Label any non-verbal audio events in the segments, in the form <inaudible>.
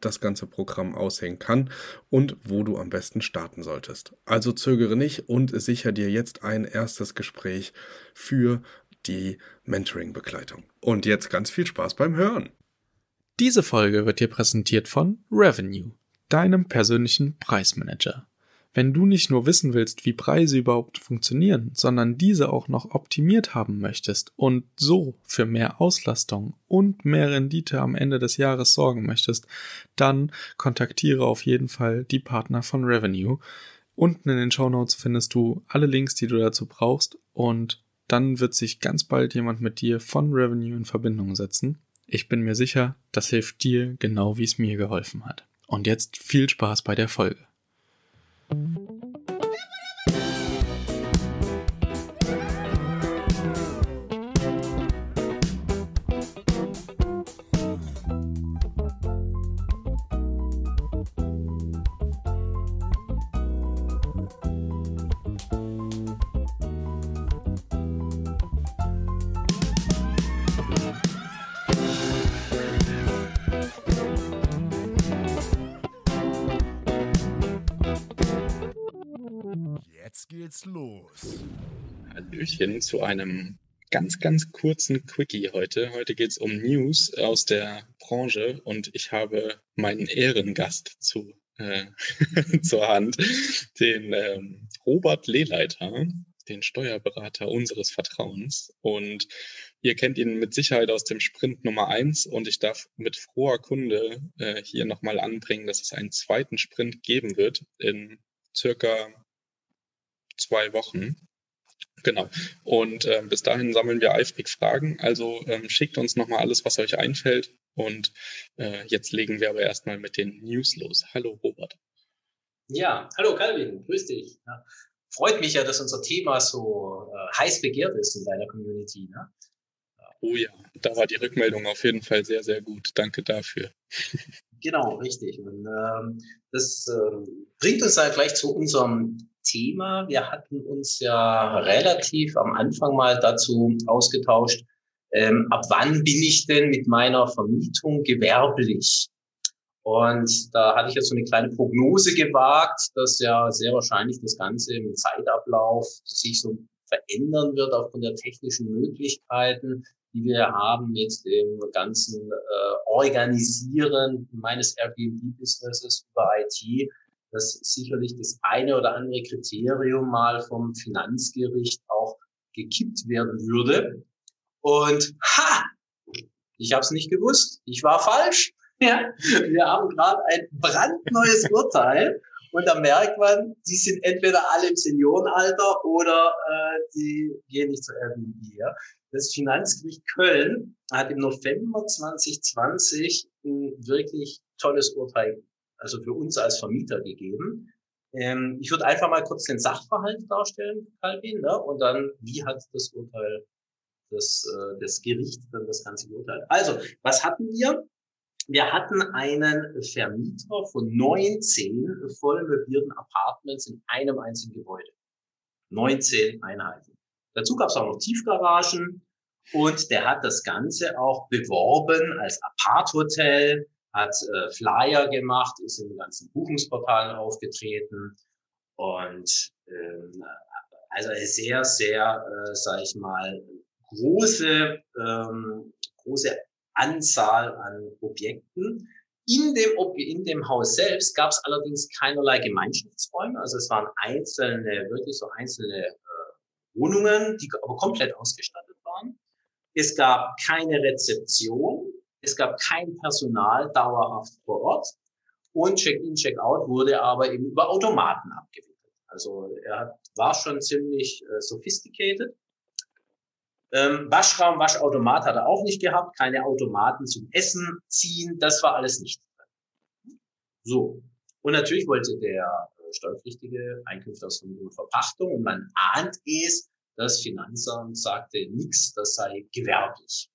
das ganze Programm aussehen kann und wo du am besten starten solltest. Also zögere nicht und sicher dir jetzt ein erstes Gespräch für die Mentoring-Begleitung. Und jetzt ganz viel Spaß beim Hören. Diese Folge wird dir präsentiert von Revenue, deinem persönlichen Preismanager. Wenn du nicht nur wissen willst, wie Preise überhaupt funktionieren, sondern diese auch noch optimiert haben möchtest und so für mehr Auslastung und mehr Rendite am Ende des Jahres sorgen möchtest, dann kontaktiere auf jeden Fall die Partner von Revenue. Unten in den Show Notes findest du alle Links, die du dazu brauchst und dann wird sich ganz bald jemand mit dir von Revenue in Verbindung setzen. Ich bin mir sicher, das hilft dir genau wie es mir geholfen hat. Und jetzt viel Spaß bei der Folge. Geht's los. Hallöchen zu einem ganz, ganz kurzen Quickie heute. Heute geht's um News aus der Branche und ich habe meinen Ehrengast zu, äh, <laughs> zur Hand, den ähm, Robert Lehleiter, den Steuerberater unseres Vertrauens. Und ihr kennt ihn mit Sicherheit aus dem Sprint Nummer eins und ich darf mit froher Kunde äh, hier nochmal anbringen, dass es einen zweiten Sprint geben wird in circa zwei Wochen. Genau. Und äh, bis dahin sammeln wir eifrig Fragen. Also ähm, schickt uns nochmal alles, was euch einfällt. Und äh, jetzt legen wir aber erstmal mit den News los. Hallo Robert. Ja, hallo Calvin, grüß dich. Ja. Freut mich ja, dass unser Thema so äh, heiß begehrt ist in deiner Community. Ne? Oh ja, da war die Rückmeldung auf jeden Fall sehr, sehr gut. Danke dafür. Genau, richtig. Und ähm, das ähm, bringt uns halt gleich zu unserem Thema. Wir hatten uns ja relativ am Anfang mal dazu ausgetauscht, ähm, ab wann bin ich denn mit meiner Vermietung gewerblich? Und da hatte ich jetzt so eine kleine Prognose gewagt, dass ja sehr wahrscheinlich das Ganze im Zeitablauf sich so verändern wird aufgrund der technischen Möglichkeiten, die wir haben mit dem ganzen äh, Organisieren meines Airbnb-Businesses über IT dass sicherlich das eine oder andere Kriterium mal vom Finanzgericht auch gekippt werden würde. Und ha, ich habe es nicht gewusst. Ich war falsch. <laughs> Ja, wir haben gerade ein brandneues <laughs> Urteil und da merkt man, die sind entweder alle im Seniorenalter oder äh, die gehen nicht zur Airbnb. Ja. Das Finanzgericht Köln hat im November 2020 ein wirklich tolles Urteil also für uns als Vermieter gegeben. Ähm, ich würde einfach mal kurz den Sachverhalt darstellen, Calvin, ne? und dann, wie hat das Urteil, das, äh, das Gericht dann das Ganze geurteilt. Also, was hatten wir? Wir hatten einen Vermieter von 19 voll möblierten Apartments in einem einzigen Gebäude. 19 Einheiten. Dazu gab es auch noch Tiefgaragen und der hat das Ganze auch beworben als Apart-Hotel hat äh, Flyer gemacht, ist in den ganzen Buchungsportalen aufgetreten und ähm, also eine sehr, sehr, äh, sage ich mal, große, ähm, große Anzahl an Objekten. In dem, in dem Haus selbst gab es allerdings keinerlei Gemeinschaftsräume, also es waren einzelne, wirklich so einzelne äh, Wohnungen, die aber komplett ausgestattet waren. Es gab keine Rezeption, es gab kein Personal dauerhaft vor Ort und Check-in, Check-out wurde aber eben über Automaten abgewickelt. Also er war schon ziemlich äh, sophisticated. Ähm, Waschraum, Waschautomat hat er auch nicht gehabt, keine Automaten zum Essen ziehen, das war alles nicht. So. Und natürlich wollte der äh, Steuerpflichtige Einkünfte aus Vermietung Verpachtung und man ahnt es, das Finanzamt sagte nichts, das sei gewerblich.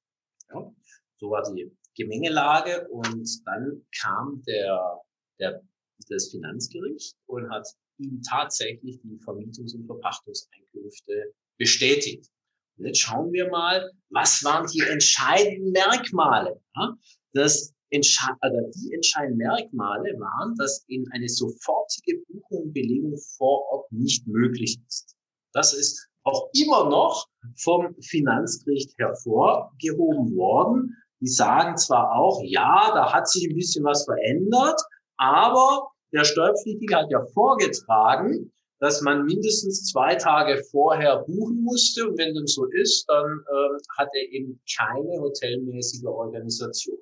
Ja. So war die Gemengelage und dann kam der, der, das Finanzgericht und hat ihm tatsächlich die Vermietungs- und Verpachtungseinkünfte bestätigt. Und jetzt schauen wir mal, was waren die entscheidenden Merkmale? Ja? Das Entsche also die entscheidenden Merkmale waren, dass eben eine sofortige Buchung und Belegung vor Ort nicht möglich ist. Das ist auch immer noch vom Finanzgericht hervorgehoben worden. Die sagen zwar auch, ja, da hat sich ein bisschen was verändert, aber der Steuerpflichtige hat ja vorgetragen, dass man mindestens zwei Tage vorher buchen musste. Und wenn dem so ist, dann äh, hat er eben keine hotelmäßige Organisation,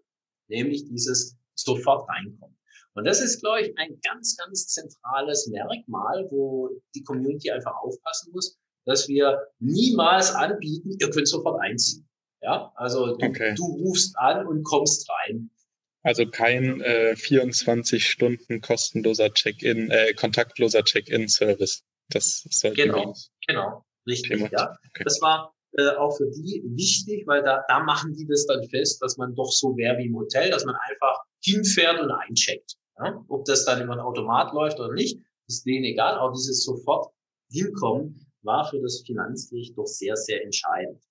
nämlich dieses sofort reinkommen. Und das ist, glaube ich, ein ganz, ganz zentrales Merkmal, wo die Community einfach aufpassen muss, dass wir niemals anbieten, ihr könnt sofort einziehen. Ja, also du, okay. du rufst an und kommst rein. Also kein äh, 24 Stunden kostenloser Check-in, äh, kontaktloser Check-in-Service. Das sollte genau, genau, richtig. Ja, okay. das war äh, auch für die wichtig, weil da, da machen die das dann fest, dass man doch so wäre wie im Hotel, dass man einfach hinfährt und eincheckt. Ja? Ob das dann über ein Automat läuft oder nicht, ist denen egal. Auch dieses sofort hinkommen war für das Finanzgericht doch sehr, sehr entscheidend.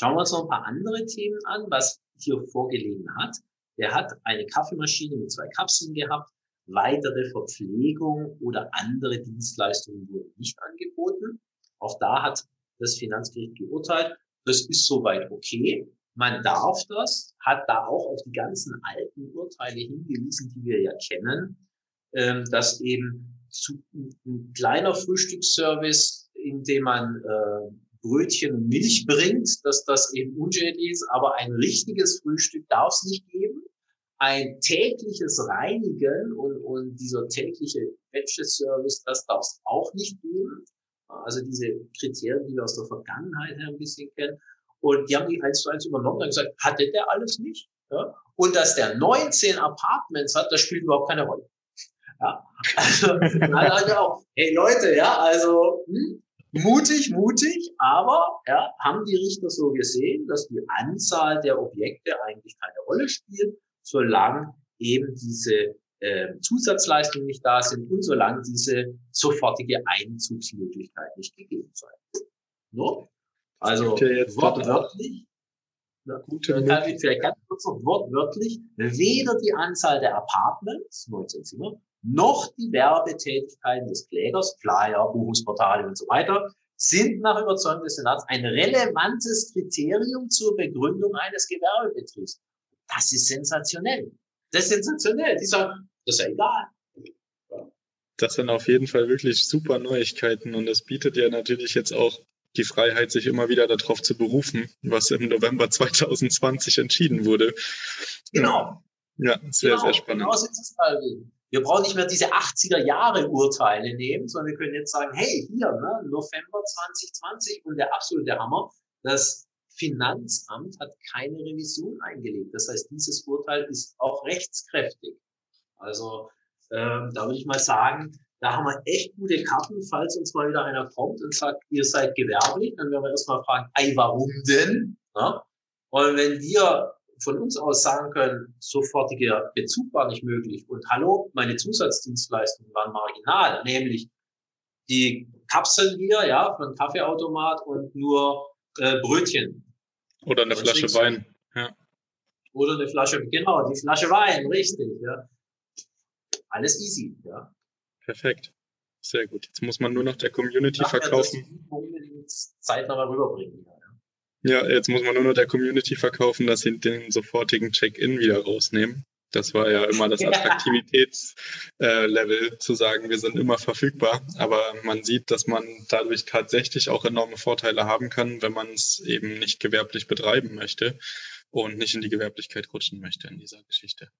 Schauen wir uns noch ein paar andere Themen an, was hier vorgelegen hat. Der hat eine Kaffeemaschine mit zwei Kapseln gehabt. Weitere Verpflegung oder andere Dienstleistungen wurden nicht angeboten. Auch da hat das Finanzgericht geurteilt, das ist soweit okay. Man darf das, hat da auch auf die ganzen alten Urteile hingewiesen, die wir ja kennen, ähm, dass eben zu, ein kleiner Frühstücksservice, in dem man äh, Brötchen und Milch bringt, dass das eben unschädlich ist, aber ein richtiges Frühstück darf es nicht geben ein tägliches Reinigen und, und dieser tägliche Wäscheservice, das darf es auch nicht geben. Also diese Kriterien, die wir aus der Vergangenheit her ein bisschen kennen. Und die haben die eins zu eins übernommen und gesagt, hatte der alles nicht? Ja? Und dass der 19 Apartments hat, das spielt überhaupt keine Rolle. Ja, also, also auch, hey Leute, ja, also hm, mutig, mutig, aber ja, haben die Richter so gesehen, dass die Anzahl der Objekte eigentlich keine Rolle spielt solange eben diese äh, Zusatzleistungen nicht da sind und solange diese sofortige Einzugsmöglichkeit nicht gegeben sein. No? Also wortwörtlich, gute kann ich vielleicht ganz kurz noch wortwörtlich, weder die Anzahl der Apartments, 19 Zimmer, noch die Werbetätigkeiten des Klägers, Flyer, Buchungsportale und so weiter, sind nach Überzeugung des Senats ein relevantes Kriterium zur Begründung eines Gewerbebetriebs. Das ist sensationell. Das ist sensationell. Die sagen, das ist ja egal. Das sind auf jeden Fall wirklich super Neuigkeiten und das bietet ja natürlich jetzt auch die Freiheit, sich immer wieder darauf zu berufen, was im November <laughs> 2020 entschieden wurde. Genau. Ja, sehr, genau. sehr spannend. Genau ist es halt. Wir brauchen nicht mehr diese 80er Jahre Urteile nehmen, sondern wir können jetzt sagen, hey, hier, ne, November 2020 und der absolute Hammer, das Finanzamt hat keine Revision eingelegt. Das heißt, dieses Urteil ist auch rechtskräftig. Also ähm, da würde ich mal sagen, da haben wir echt gute Karten, falls uns mal wieder einer kommt und sagt, ihr seid gewerblich, dann werden wir erstmal fragen, ey, warum denn? Ja? Und wenn wir von uns aus sagen können, sofortiger Bezug war nicht möglich und hallo, meine Zusatzdienstleistungen waren marginal, nämlich die Kapseln hier, ja, von Kaffeeautomat und nur äh, Brötchen. Oder eine Flasche Wein. Ja. Oder eine Flasche, genau, die Flasche Wein, richtig, ja. Alles easy, ja. Perfekt. Sehr gut. Jetzt muss man nur noch der Community verkaufen. Zeitnah rüberbringen. Ja. Ja, jetzt muss man nur noch der Community verkaufen, dass sie den sofortigen Check-in wieder rausnehmen. Das war ja immer das <laughs> Attraktivitätslevel, äh, zu sagen, wir sind immer verfügbar. Aber man sieht, dass man dadurch tatsächlich auch enorme Vorteile haben kann, wenn man es eben nicht gewerblich betreiben möchte und nicht in die Gewerblichkeit rutschen möchte in dieser Geschichte.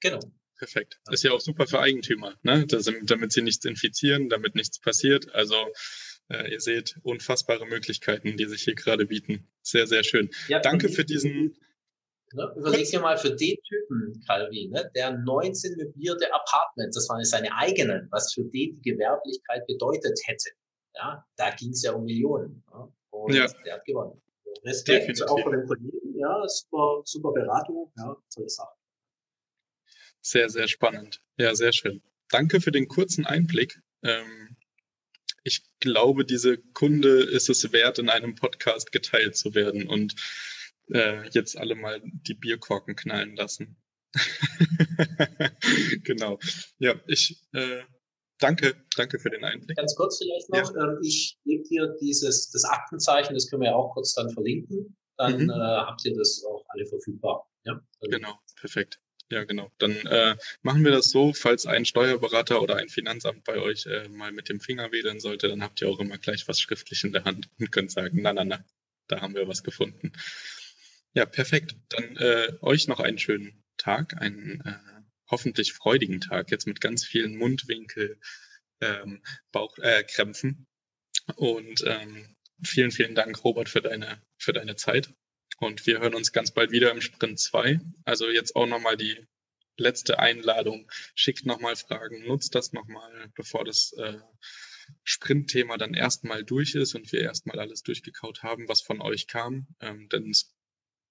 Genau. Perfekt. Ist ja auch super für Eigentümer, ne? Das, damit sie nichts infizieren, damit nichts passiert. Also ihr seht unfassbare Möglichkeiten, die sich hier gerade bieten. Sehr, sehr schön. Ja, Danke für diesen Ne? Überleg dir mal für den Typen, Calvin, ne, der 19 möblierte Apartments, das waren seine eigenen, was für den die Gewerblichkeit bedeutet hätte. Ja, da ging es ja um Millionen. Ja? Und ja. der hat gewonnen. Respekt Definitiv. auch von den Kollegen, ja, super, super Beratung, ja, tolle Sache. Sehr, sehr spannend. Ja, sehr schön. Danke für den kurzen Einblick. Ähm, ich glaube, diese Kunde ist es wert, in einem Podcast geteilt zu werden und äh, jetzt alle mal die Bierkorken knallen lassen. <laughs> genau. Ja, ich äh, danke, danke für den Einblick. Ganz kurz vielleicht noch, ja. ähm, ich gebe dir dieses das Aktenzeichen, das können wir ja auch kurz dann verlinken. Dann mhm. äh, habt ihr das auch alle verfügbar. Ja? Genau, perfekt. Ja, genau. Dann äh, machen wir das so, falls ein Steuerberater oder ein Finanzamt bei euch äh, mal mit dem Finger wedeln sollte, dann habt ihr auch immer gleich was schriftlich in der Hand und könnt sagen, na, na, na, da haben wir was gefunden. Ja, perfekt. Dann äh, euch noch einen schönen Tag, einen äh, hoffentlich freudigen Tag, jetzt mit ganz vielen Mundwinkel, ähm, Bauchkrämpfen. Äh, und ähm, vielen, vielen Dank, Robert, für deine, für deine Zeit. Und wir hören uns ganz bald wieder im Sprint 2. Also jetzt auch nochmal die letzte Einladung. Schickt nochmal Fragen, nutzt das nochmal, bevor das äh, Sprintthema dann erstmal durch ist und wir erstmal alles durchgekaut haben, was von euch kam. Ähm, denn es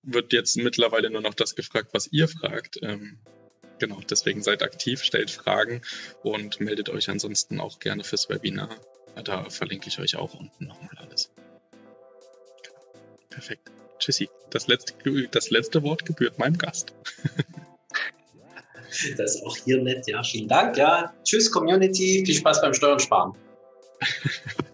wird jetzt mittlerweile nur noch das gefragt, was ihr fragt. Ähm, genau, deswegen seid aktiv, stellt Fragen und meldet euch ansonsten auch gerne fürs Webinar. Da verlinke ich euch auch unten nochmal alles. Perfekt. Tschüssi. Das letzte, das letzte Wort gebührt meinem Gast. <laughs> das ist auch hier nett, ja. Vielen Dank, ja. Tschüss, Community. Viel Spaß beim Steuern sparen. <laughs>